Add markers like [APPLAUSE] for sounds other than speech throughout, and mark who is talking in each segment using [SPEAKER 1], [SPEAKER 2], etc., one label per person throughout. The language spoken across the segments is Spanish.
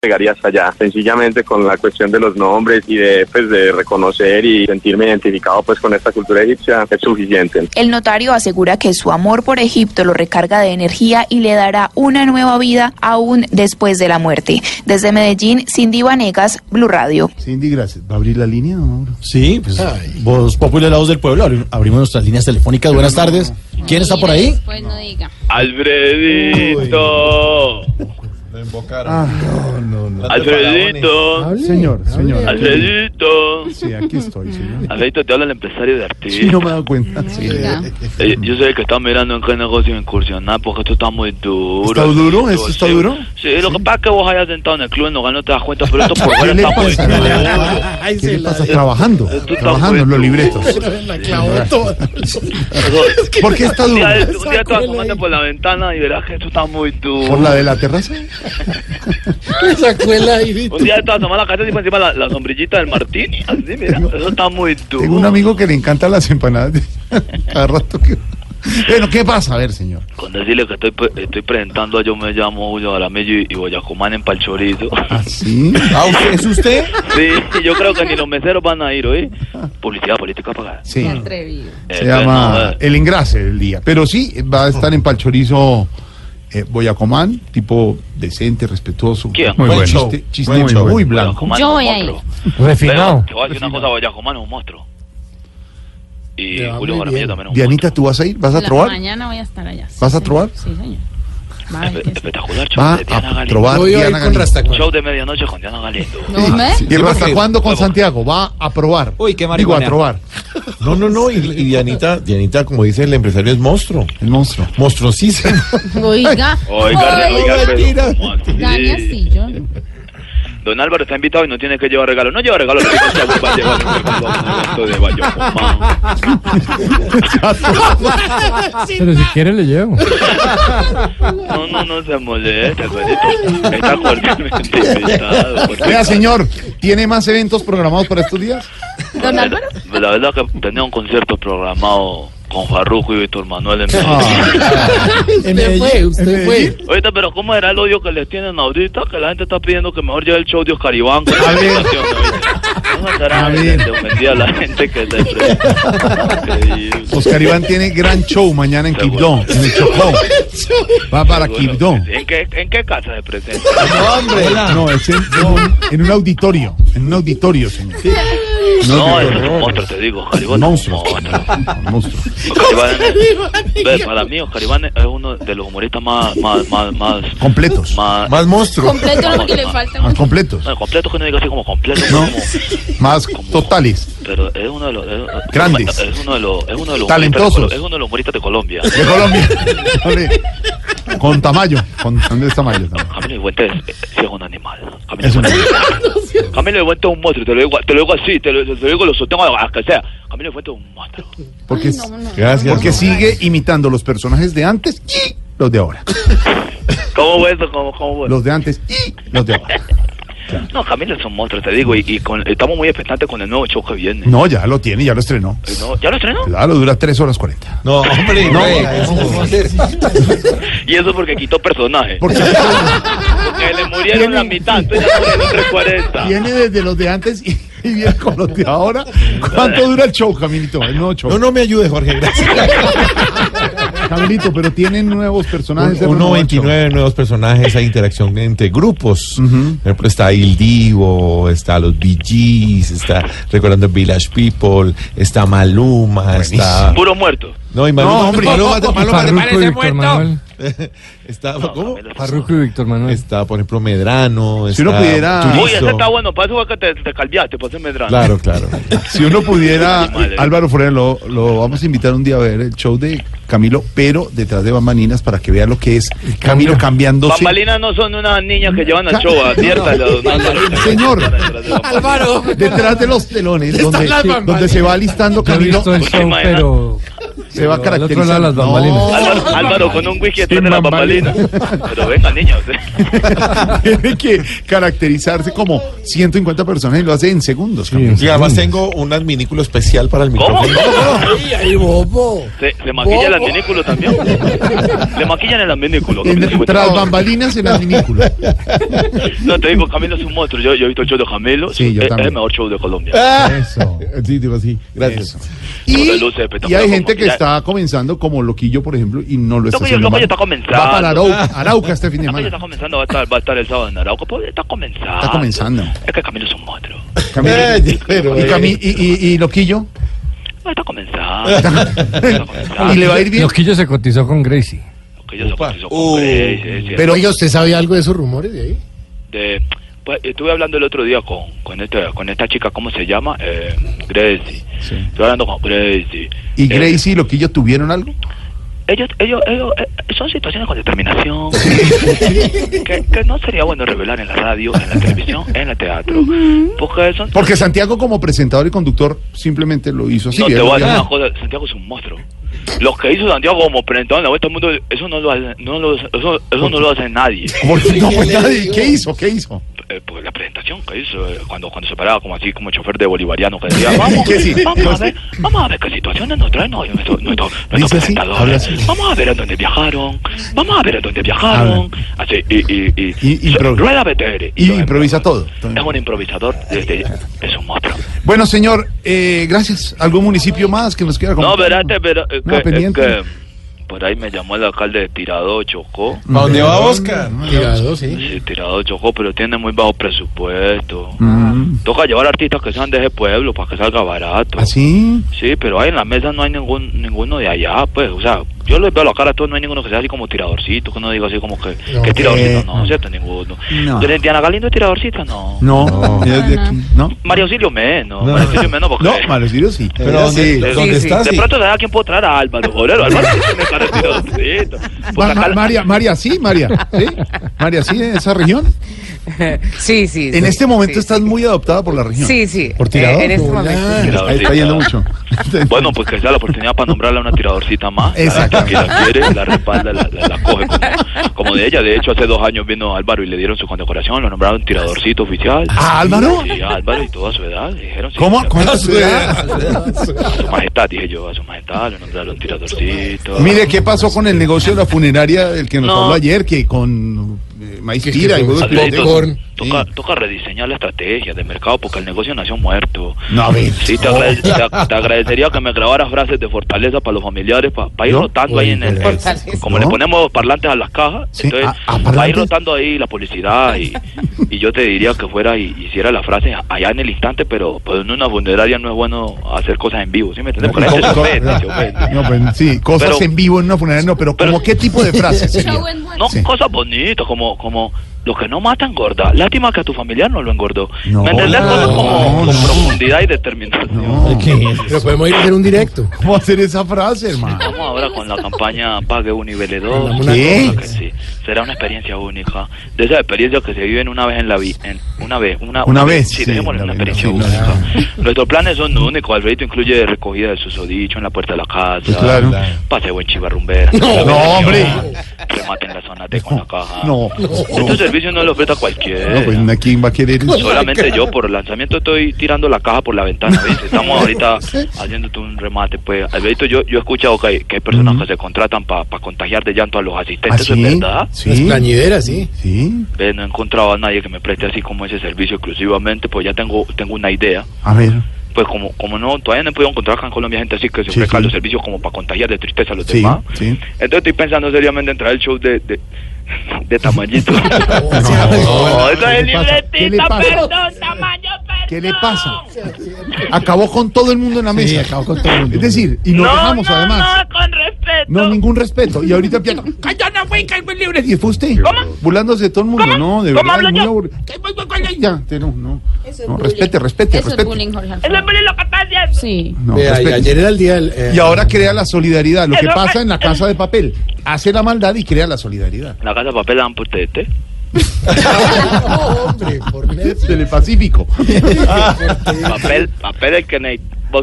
[SPEAKER 1] Llegaría hasta allá, sencillamente con la cuestión de los nombres y de, pues, de reconocer y sentirme identificado pues con esta cultura egipcia es suficiente.
[SPEAKER 2] El notario asegura que su amor por Egipto lo recarga de energía y le dará una nueva vida aún después de la muerte. Desde Medellín, Cindy Vanegas, Blue Radio.
[SPEAKER 3] Cindy, gracias. ¿Va a abrir la línea, Mauro?
[SPEAKER 4] Sí, pues vos popular la voz del pueblo, abri- abrimos nuestras líneas telefónicas. Buenas tardes. ¿Quién está por ahí?
[SPEAKER 5] Pues no diga.
[SPEAKER 6] Alfredito.
[SPEAKER 3] Ah, no, no, no.
[SPEAKER 6] Alfredito.
[SPEAKER 3] Señor, señor.
[SPEAKER 6] Alfredito.
[SPEAKER 3] Sí, aquí estoy, señor.
[SPEAKER 6] Alfredito, te habla el empresario de artistas.
[SPEAKER 3] Sí, no me he dado cuenta. Sí.
[SPEAKER 5] Diga.
[SPEAKER 6] Eh, yo sé que estás mirando en qué negocio incursionar porque esto está muy duro.
[SPEAKER 3] ¿Está duro? ¿Esto está
[SPEAKER 6] sí.
[SPEAKER 3] duro?
[SPEAKER 6] Sí, lo que pasa es que vos hayas sentado en el club en Nogal no te das cuenta, pero esto por [LAUGHS]
[SPEAKER 3] ¿Qué
[SPEAKER 6] fuera
[SPEAKER 3] le
[SPEAKER 6] está muy duro.
[SPEAKER 3] ¿Qué le pasa? Trabajando. Trabajando en los libretos. [LAUGHS] [LAUGHS] ¿Por qué está
[SPEAKER 6] Un
[SPEAKER 3] duro?
[SPEAKER 6] día, un día te vas por la ventana y verás que esto está muy duro.
[SPEAKER 3] ¿Por la de la terraza?
[SPEAKER 6] Un día te vas a tomar la casa y por encima la, la sombrillita del martini. Así, mira, eso está muy duro.
[SPEAKER 3] Tengo un amigo que le encantan las empanadas. [LAUGHS] Cada rato que... Bueno, ¿qué pasa? A ver, señor.
[SPEAKER 6] Con decirle que estoy, estoy presentando a Yo Me Llamo Julio Jaramillo y, y Boyacumán en Palchorizo.
[SPEAKER 3] ¿Ah, sí?
[SPEAKER 4] Ah, ¿usted- ¿Es usted? [LAUGHS]
[SPEAKER 6] Sí, yo creo que ni los meseros van a ir, ¿oí? Publicidad política pagada.
[SPEAKER 3] Sí.
[SPEAKER 5] Qué atrevido.
[SPEAKER 3] Se llama El Engrase del Día. Pero sí, va a estar en Palchorizo eh, Boyacomán, tipo decente, respetuoso.
[SPEAKER 6] ¿Quién?
[SPEAKER 3] Muy
[SPEAKER 4] Buen
[SPEAKER 3] bueno. Chiste, chiste muy,
[SPEAKER 4] show.
[SPEAKER 3] muy blanco.
[SPEAKER 5] Yo voy a
[SPEAKER 6] monstruo.
[SPEAKER 4] Refinado.
[SPEAKER 6] Pero te voy a decir una cosa, Boyacumán es un monstruo. Y Julio Jaramillo también es un
[SPEAKER 3] Dianita, ¿tú vas a ir? ¿Vas a
[SPEAKER 5] La
[SPEAKER 3] trobar?
[SPEAKER 5] Mañana voy a estar allá.
[SPEAKER 3] ¿Vas a
[SPEAKER 5] Sí,
[SPEAKER 3] trobar?
[SPEAKER 5] Sí, señor.
[SPEAKER 6] Espectacular show
[SPEAKER 3] Va
[SPEAKER 6] de Diana
[SPEAKER 3] a trobar Diana Galindo.
[SPEAKER 6] Show de medianoche con Diana Galindo.
[SPEAKER 5] ¿No me?
[SPEAKER 3] ¿Y el cuándo con Santiago? Va a probar.
[SPEAKER 7] Uy, qué
[SPEAKER 3] Digo, a trobar.
[SPEAKER 4] No, no, no. Y, y Dianita, Dianita, como dice el empresario, es monstruo.
[SPEAKER 3] El monstruo.
[SPEAKER 4] Monstruosísimo.
[SPEAKER 5] Oiga.
[SPEAKER 6] Oiga,
[SPEAKER 5] Ay,
[SPEAKER 6] oiga, pero
[SPEAKER 4] mentira.
[SPEAKER 6] ¿cómo Don Álvaro está invitado y no tiene que llevar regalo. No lleva regalo, pero no se va a llevar un regalo de.
[SPEAKER 8] Pero si quiere le llevo.
[SPEAKER 6] No, no, no se moleste, Alfredito. Está cordialmente invitado.
[SPEAKER 3] Vea, señor, ¿tiene más eventos programados para estos días?
[SPEAKER 5] Don Álvaro.
[SPEAKER 6] La verdad que tenía un concierto programado con Farruko y Víctor Manuel en
[SPEAKER 3] Ah. [LAUGHS]
[SPEAKER 6] Medellín.
[SPEAKER 3] Usted fue, usted fue.
[SPEAKER 6] Ahorita, pero ¿cómo era el odio que les tienen ahorita? Que la gente está pidiendo que mejor lleve el show de Oscar Iván. con
[SPEAKER 3] A
[SPEAKER 6] la. No
[SPEAKER 3] A
[SPEAKER 6] que
[SPEAKER 3] ver.
[SPEAKER 6] a la gente que se. [LAUGHS]
[SPEAKER 3] Oscar Iván tiene gran show mañana en Quibdó, en el Chocó. [LAUGHS] Va para
[SPEAKER 6] Bueno,
[SPEAKER 3] Quibdó.
[SPEAKER 6] ¿En qué, ¿En qué casa se presenta?
[SPEAKER 3] No, es en, en un, en un auditorio. En un auditorio, señor. Un
[SPEAKER 6] No, es un monstruo, te digo. Oscar Iván
[SPEAKER 3] Monstruo.
[SPEAKER 6] monstruo. [LAUGHS] Para mí, Oscar Iván es uno de los humoristas más, más, más, más,
[SPEAKER 3] Completos.
[SPEAKER 6] más,
[SPEAKER 4] Más monstruo.
[SPEAKER 5] Completo lo que le falta.
[SPEAKER 3] Más completos.
[SPEAKER 6] no, completo que no diga así como completo,
[SPEAKER 3] No.
[SPEAKER 6] como,
[SPEAKER 3] Más totales.
[SPEAKER 6] pero es uno de los, es,
[SPEAKER 3] Grandes.
[SPEAKER 6] es uno de los, es uno de los
[SPEAKER 3] Talentosos.
[SPEAKER 6] de es uno de los humoristas de Colombia.
[SPEAKER 3] De Colombia. [LAUGHS] Con Tamayo. Con Andrés Tamayo. también.
[SPEAKER 6] Camilo Fuentes es, sí es un animal. Camilo
[SPEAKER 3] Es un
[SPEAKER 6] de Fuentes- Camilo de Fuentes es un monstruo, te lo digo, te lo digo así, te lo, te lo digo, lo sostengo a que sea. Camilo de Fuentes es un monstruo.
[SPEAKER 3] Porque,
[SPEAKER 5] no, no.
[SPEAKER 4] Gracias.
[SPEAKER 3] porque sigue imitando los personajes de antes y los de ahora. [LAUGHS]
[SPEAKER 6] ¿Cómo fue eso? ¿Cómo, cómo fue?
[SPEAKER 3] Los de antes y los de ahora.
[SPEAKER 6] No, Camilo es un monstruo, te digo, y, y con, estamos muy expectantes con el nuevo show que viene.
[SPEAKER 3] No, ya lo tiene, ya lo estrenó.
[SPEAKER 6] Eh, no, ¿Ya lo estrenó?
[SPEAKER 3] Claro, dura 3 horas 40.
[SPEAKER 4] No, hombre, no.
[SPEAKER 6] Y eso porque quitó personaje.
[SPEAKER 3] Porque
[SPEAKER 6] Porque le murieron
[SPEAKER 3] Tiene-
[SPEAKER 6] la mitad, entonces ya murieron 340.
[SPEAKER 3] viene desde los de antes y, y viene con los de ahora. ¿Cuánto dura el show, Camilito? El nuevo show.
[SPEAKER 4] No, no me ayude, Jorge, gracias. [LAUGHS]
[SPEAKER 3] Camilito, pero tienen nuevos personajes. nuevo
[SPEAKER 4] 29 nuevos personajes, hay interacción entre grupos. Por ejemplo, está Il Divo, está los Bee Gees, está recordando Village People, está Maluma, está...
[SPEAKER 6] Puro muerto.
[SPEAKER 7] No, y Maluma,
[SPEAKER 3] No, hombre.
[SPEAKER 7] Maluma, Maluma,
[SPEAKER 8] Farruko y Víctor Manuel. [LAUGHS]
[SPEAKER 7] Estaba,
[SPEAKER 6] No,
[SPEAKER 7] ¿cómo?
[SPEAKER 6] Camilo
[SPEAKER 8] Farruko y Víctor Manuel.
[SPEAKER 7] Está, por ejemplo, Medrano.
[SPEAKER 3] Si uno
[SPEAKER 7] está
[SPEAKER 3] pudiera-
[SPEAKER 7] Turizo.
[SPEAKER 6] Uy, ese está bueno, para eso fue que te, te calviaste, para drama.
[SPEAKER 7] Claro, claro. [LAUGHS]
[SPEAKER 3] Si uno pudiera. Álvaro Forero, lo, lo vamos a invitar un día a ver el show de Camilo, pero detrás de bambalinas para que vea lo que es Camilo cambiándose.
[SPEAKER 6] Bambalinas no son unas niñas que llevan al show, Álvaro.
[SPEAKER 3] Señor.
[SPEAKER 6] Álvaro.
[SPEAKER 3] Detrás de los telones, donde, donde se va alistando
[SPEAKER 8] Yo he
[SPEAKER 3] Camilo,
[SPEAKER 8] visto el show, pero...
[SPEAKER 3] se va
[SPEAKER 8] al otro lado de
[SPEAKER 3] caracterizando.
[SPEAKER 8] las bambalinas.
[SPEAKER 6] Álvaro, Álvaro con un whisky detrás de las
[SPEAKER 3] bambalinas.
[SPEAKER 6] Pero venga, niños. [LAUGHS]
[SPEAKER 3] Tiene que caracterizarse como 150 personas y lo hace en segundos.
[SPEAKER 7] Y además tengo un adminículo especial para el
[SPEAKER 6] ¿Cómo?
[SPEAKER 7] micrófono. [LAUGHS]
[SPEAKER 6] Se, se maquilla el adminículo también. Le maquillan el adminículo.
[SPEAKER 3] En- tras bambalinas el minículo.
[SPEAKER 6] No, te digo, Camilo es un monstruo. Yo, yo he visto el show de Camilo.
[SPEAKER 3] Sí, yo
[SPEAKER 6] es, es
[SPEAKER 3] también.
[SPEAKER 6] el mejor show de Colombia.
[SPEAKER 3] Eso.
[SPEAKER 7] Sí, digo así. Gracias.
[SPEAKER 3] Eso. Y, hay gente que
[SPEAKER 6] ya-
[SPEAKER 3] está comenzando como Loquillo, por ejemplo, y no lo está
[SPEAKER 6] Loquillo-
[SPEAKER 3] haciendo
[SPEAKER 6] Loquillo está comenzando.
[SPEAKER 3] Va para Arauca, Arauca este fin de semana.
[SPEAKER 6] está comenzando, va a estar, va a estar el sábado en Arauca. Pues está comenzando.
[SPEAKER 3] Está comenzando.
[SPEAKER 6] Es que Camilo es un monstruo.
[SPEAKER 3] Camilo.
[SPEAKER 7] Eh, pero,
[SPEAKER 3] y,
[SPEAKER 7] eh.
[SPEAKER 3] Y, y- y Loquillo.
[SPEAKER 6] Está comenzando. [LAUGHS] Está comenzando.
[SPEAKER 3] Y le va a ir bien.
[SPEAKER 8] Loquillo se cotizó con Gracie.
[SPEAKER 6] Loquillo se cotizó con
[SPEAKER 7] Uh.
[SPEAKER 6] Sí.
[SPEAKER 3] Pero
[SPEAKER 9] Oiga, ¿usted sabe algo de esos rumores de ahí?
[SPEAKER 6] de pues, estuve hablando el otro día con con esta con esta chica cómo se llama eh, Gracie
[SPEAKER 3] Sí.
[SPEAKER 6] estuve hablando con Gracie
[SPEAKER 3] ¿Y
[SPEAKER 6] Eh,
[SPEAKER 3] Gracie y Loquillo tuvieron algo?
[SPEAKER 6] ellos ellos ellos eh, son situaciones con determinación [LAUGHS] que, que no sería bueno revelar en la radio en la televisión en el teatro porque son
[SPEAKER 3] Porque Santiago como presentador y conductor simplemente lo hizo así.
[SPEAKER 6] no te
[SPEAKER 3] ¿verdad?
[SPEAKER 6] voy a decir una cosa Santiago es un monstruo lo que hizo Santiago como presentador en la vuelta al mundo eso no lo hace, no lo, eso, eso no lo hace nadie
[SPEAKER 3] ¿Por qué no? Pues [LAUGHS] nadie- ¿Qué hizo? ¿Qué hizo?
[SPEAKER 6] Eh, que eh, cuando cuando se paraba como así como chofer de bolivariano que decía [LAUGHS] vamos,
[SPEAKER 3] ¿Qué sí?
[SPEAKER 6] vamos a ver vamos a ver qué situaciones nos traen hoy nuestro, nuestro, nuestros
[SPEAKER 3] Dice así,
[SPEAKER 6] presentadores
[SPEAKER 3] así.
[SPEAKER 6] vamos a ver a dónde viajaron vamos a ver a dónde viajaron así y y y, rueda Betere
[SPEAKER 3] Y improvisa todo.
[SPEAKER 6] es un improvisador desde es un monstruo
[SPEAKER 3] Bueno, señor, eh, gracias. ¿Algún municipio más que nos quiera
[SPEAKER 6] no
[SPEAKER 3] comentar?
[SPEAKER 6] verate pero eh,
[SPEAKER 3] No,
[SPEAKER 6] que,
[SPEAKER 3] pendiente.
[SPEAKER 6] que por ahí me llamó el alcalde de Tirado Chocó
[SPEAKER 7] ¿Para dónde va Oscar?
[SPEAKER 9] Tirado, sí.
[SPEAKER 6] Sí, Tirado Chocó pero tiene muy bajo presupuesto
[SPEAKER 3] Mm.
[SPEAKER 6] toca llevar artistas que sean de ese pueblo para que salga barato
[SPEAKER 3] ¿Así?
[SPEAKER 6] Sí, pero ahí en la mesa no hay ningún ninguno de allá, pues, o sea, yo les veo la cara a todos, no hay ninguno que sea así como tiradorcito, que uno diga así como que,
[SPEAKER 9] No,
[SPEAKER 6] que tiradorcito,
[SPEAKER 3] eh,
[SPEAKER 6] no, ¿cierto? Ninguno.
[SPEAKER 3] No.
[SPEAKER 6] ¿De Diana Galindo es tiradorcita? No.
[SPEAKER 3] No,
[SPEAKER 7] No.
[SPEAKER 3] de. ¿No?
[SPEAKER 6] María Auxilio menos,
[SPEAKER 7] No.
[SPEAKER 6] María Auxilio menos porque...
[SPEAKER 3] No, Mario Sirio sí.
[SPEAKER 7] Pero
[SPEAKER 3] Ella
[SPEAKER 7] ¿dónde,
[SPEAKER 3] sí.
[SPEAKER 7] ¿dónde está?
[SPEAKER 6] De
[SPEAKER 7] Sí.
[SPEAKER 6] pronto ¿sabes a quién puedo traer? A Álvaro Forero. Álvaro sí tiene cara de tiradorcito.
[SPEAKER 3] Ma-
[SPEAKER 6] Porque
[SPEAKER 3] ma-
[SPEAKER 6] acá la-
[SPEAKER 3] María, María, sí, María. ¿Sí? María, sí, en esa región. [LAUGHS]
[SPEAKER 10] Sí, sí.
[SPEAKER 3] En
[SPEAKER 10] sí,
[SPEAKER 3] este momento
[SPEAKER 10] sí,
[SPEAKER 3] estás muy adoptada por la región.
[SPEAKER 10] Sí, sí.
[SPEAKER 9] ¿Por tirador?
[SPEAKER 10] Eh, en este momento.
[SPEAKER 3] Ahí está yendo mucho. [LAUGHS]
[SPEAKER 6] Bueno, pues que sea la oportunidad para nombrarle a una tiradorcita más.
[SPEAKER 3] Exacto.
[SPEAKER 6] que la quiere, la respalda, la, la- la coge como, como de ella. De hecho, hace dos años vino Álvaro y le dieron su condecoración, lo nombraron tiradorcito oficial.
[SPEAKER 3] ¿Ah, Álvaro?
[SPEAKER 6] Sí, a Álvaro y toda su edad. le Dijeron, sí,
[SPEAKER 3] ¿Cómo?
[SPEAKER 6] a
[SPEAKER 3] ¿Cómo su edad?
[SPEAKER 6] su majestad, dije yo, a su majestad, le nombraron tiradorcito.
[SPEAKER 3] Mire, ¿qué pasó con el negocio de la funeraria del que nos
[SPEAKER 6] No.
[SPEAKER 3] habló ayer? Que con eh, maíz
[SPEAKER 9] Que-
[SPEAKER 3] tira y huevos
[SPEAKER 6] toca,
[SPEAKER 3] Sí.
[SPEAKER 6] toca rediseñar la estrategia de mercado porque el negocio nació muerto.
[SPEAKER 3] No, a ver.
[SPEAKER 6] Sí, te, agrade- te- te agradecería que me grabaras frases de fortaleza para los familiares, para ir
[SPEAKER 3] ¿No?
[SPEAKER 6] rotando ahí en el...
[SPEAKER 10] Fortaleza.
[SPEAKER 6] Como
[SPEAKER 3] ¿No?
[SPEAKER 6] le ponemos parlantes a las cajas,
[SPEAKER 3] Sí,
[SPEAKER 6] entonces
[SPEAKER 3] a- a
[SPEAKER 6] va a ir rotando ahí la publicidad y, y yo te diría que fuera y hiciera la frase allá en el instante, pero pues en una funeraria no es bueno hacer cosas en vivo, ¿sí me entiendes? [LAUGHS]
[SPEAKER 3] No, pues sí, cosas
[SPEAKER 6] Pero-
[SPEAKER 3] en vivo en una funeraria, no, pero,
[SPEAKER 6] pero-
[SPEAKER 3] ¿como qué tipo de frases? [LAUGHS] sería?
[SPEAKER 6] No,
[SPEAKER 3] Sí.
[SPEAKER 6] cosas bonitas, como, como los que no matan gorda. Lástima que a tu familiar no lo engordó.
[SPEAKER 3] No,
[SPEAKER 6] ¿Me entendés?
[SPEAKER 3] no,
[SPEAKER 6] cosas como
[SPEAKER 3] no,
[SPEAKER 6] con
[SPEAKER 3] no.
[SPEAKER 6] profundidad y determinación.
[SPEAKER 3] No.
[SPEAKER 9] Pero podemos ir a hacer un directo.
[SPEAKER 3] ¿Cómo hacer esa frase, hermano?
[SPEAKER 6] Vamos ahora con la campaña Pague un nivel de dos.
[SPEAKER 9] Hagamos
[SPEAKER 3] una ¿Qué?
[SPEAKER 6] Cosa que sí. Será una experiencia única. De esas experiencias que se viven una vez en la vida. Una vez. Una,
[SPEAKER 3] Una vez,
[SPEAKER 6] Sí,
[SPEAKER 3] sí,
[SPEAKER 6] dejémosle
[SPEAKER 3] una
[SPEAKER 6] una
[SPEAKER 3] vez,
[SPEAKER 6] experiencia
[SPEAKER 3] sí,
[SPEAKER 6] única. Nuestros planes son únicos. Alfredito incluye recogida de susodicho en la puerta de la casa.
[SPEAKER 3] Pues claro.
[SPEAKER 6] Paseo en chivarrumbera.
[SPEAKER 3] No, no, hombre.
[SPEAKER 6] Remate en la zona T con la caja.
[SPEAKER 3] No,
[SPEAKER 6] Este servicio no lo ofrece a cualquiera.
[SPEAKER 3] no, pues ¿a quién va a querer eso?
[SPEAKER 6] Solamente yo por el lanzamiento estoy tirando la caja por la ventana, ¿ves? [LAUGHS] Estamos ahorita haciéndote un remate, pues. Alberto, yo, yo he escuchado que hay, que hay personas que se contratan para contagiar de llanto a los
[SPEAKER 3] ¿Ah,
[SPEAKER 6] asistentes, ¿eso
[SPEAKER 3] sí?
[SPEAKER 6] es verdad?
[SPEAKER 3] Sí.
[SPEAKER 9] Las plañideras, sí.
[SPEAKER 3] Sí.
[SPEAKER 6] Ve, No he encontrado a nadie que me preste así como ese servicio exclusivamente, pues ya tengo tengo una idea.
[SPEAKER 3] A ver.
[SPEAKER 6] Pues como como no, todavía no he podido encontrar acá en Colombia gente así que se
[SPEAKER 3] Sí,
[SPEAKER 6] ofrezca
[SPEAKER 3] sí.
[SPEAKER 6] los servicios como para contagiar de tristeza a los
[SPEAKER 3] Sí,
[SPEAKER 6] demás.
[SPEAKER 3] sí.
[SPEAKER 6] Entonces estoy pensando seriamente en traer el show de, de, de tamañito. [LAUGHS]
[SPEAKER 3] No,
[SPEAKER 6] No, tamaño, perdón.
[SPEAKER 3] ¿Qué le pasa? Acabó con todo el mundo en la mesa.
[SPEAKER 4] Sí, acabó con todo el mundo.
[SPEAKER 3] Es decir, y nos dejamos además.
[SPEAKER 5] No, con.
[SPEAKER 3] No, ningún respeto. Y ahorita empieza. "Ay, yo no fui, que libre". Y fue usted.
[SPEAKER 5] ¿Cómo?
[SPEAKER 3] Burlándose de todo el mundo.
[SPEAKER 5] ¿Cómo?
[SPEAKER 3] No, de
[SPEAKER 5] ¿Cómo
[SPEAKER 3] verdad.
[SPEAKER 5] hablo
[SPEAKER 3] es muy
[SPEAKER 5] yo?
[SPEAKER 3] aburrido. ¿Qué fue, fue, fue? Ya, te- no, no. No, respete, respete,
[SPEAKER 5] Eso es
[SPEAKER 3] respete.
[SPEAKER 5] bullying, Jorge. Eso es bullying lo que está haciendo. Sí.
[SPEAKER 3] No,
[SPEAKER 9] Vea, y ayer era el día del. eh,
[SPEAKER 3] Y ahora crea la solidaridad. Lo que
[SPEAKER 5] Eso-
[SPEAKER 3] pasa en la casa de papel. Hace la maldad y crea la solidaridad.
[SPEAKER 6] La casa de papel dan por tete. [LAUGHS]
[SPEAKER 9] hombre, por Netflix.
[SPEAKER 3] Telepacífico. [LAUGHS]
[SPEAKER 6] Papel, papel el que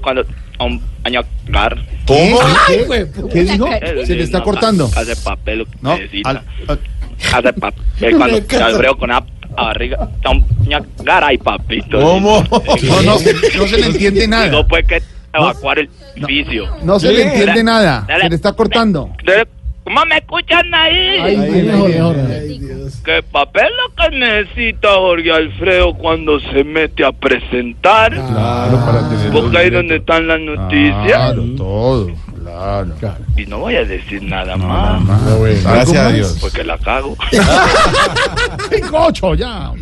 [SPEAKER 6] cuando a un año car.
[SPEAKER 3] ¿Cómo? ¿Qué?
[SPEAKER 9] güey,
[SPEAKER 3] ¿Qué dijo?
[SPEAKER 6] Eh,
[SPEAKER 3] Se le está
[SPEAKER 6] no,
[SPEAKER 3] cortando.
[SPEAKER 6] Hace papel lo que
[SPEAKER 3] No,
[SPEAKER 6] necesita.
[SPEAKER 3] al- al-
[SPEAKER 6] Hace papel [LAUGHS] cuando te albreo con una barriga. a un ñacar ay papito.
[SPEAKER 7] ¿Cómo? [LAUGHS]
[SPEAKER 3] no, no, se- no se le [LAUGHS] entiende nada.
[SPEAKER 6] no puede que evacuar el vicio.
[SPEAKER 3] No se le entiende nada.
[SPEAKER 6] dale.
[SPEAKER 3] Se le está cortando.
[SPEAKER 6] ¿Cómo me escuchan ahí?
[SPEAKER 3] Ay,
[SPEAKER 9] Ay,
[SPEAKER 3] mejor,
[SPEAKER 9] mejor. Dios.
[SPEAKER 6] Que papel lo que necesita Jorge Alfredo cuando se mete a presentar.
[SPEAKER 3] Claro, para tener.
[SPEAKER 6] Porque ahí donde están las noticias.
[SPEAKER 3] Claro, todo. Claro.
[SPEAKER 6] Y no voy a decir nada
[SPEAKER 3] No,
[SPEAKER 6] más.
[SPEAKER 3] nada más.
[SPEAKER 7] Gracias
[SPEAKER 3] ¿Algo
[SPEAKER 7] a? Dios.
[SPEAKER 6] Porque la cago.
[SPEAKER 3] Cinco, [LAUGHS] ocho, ya.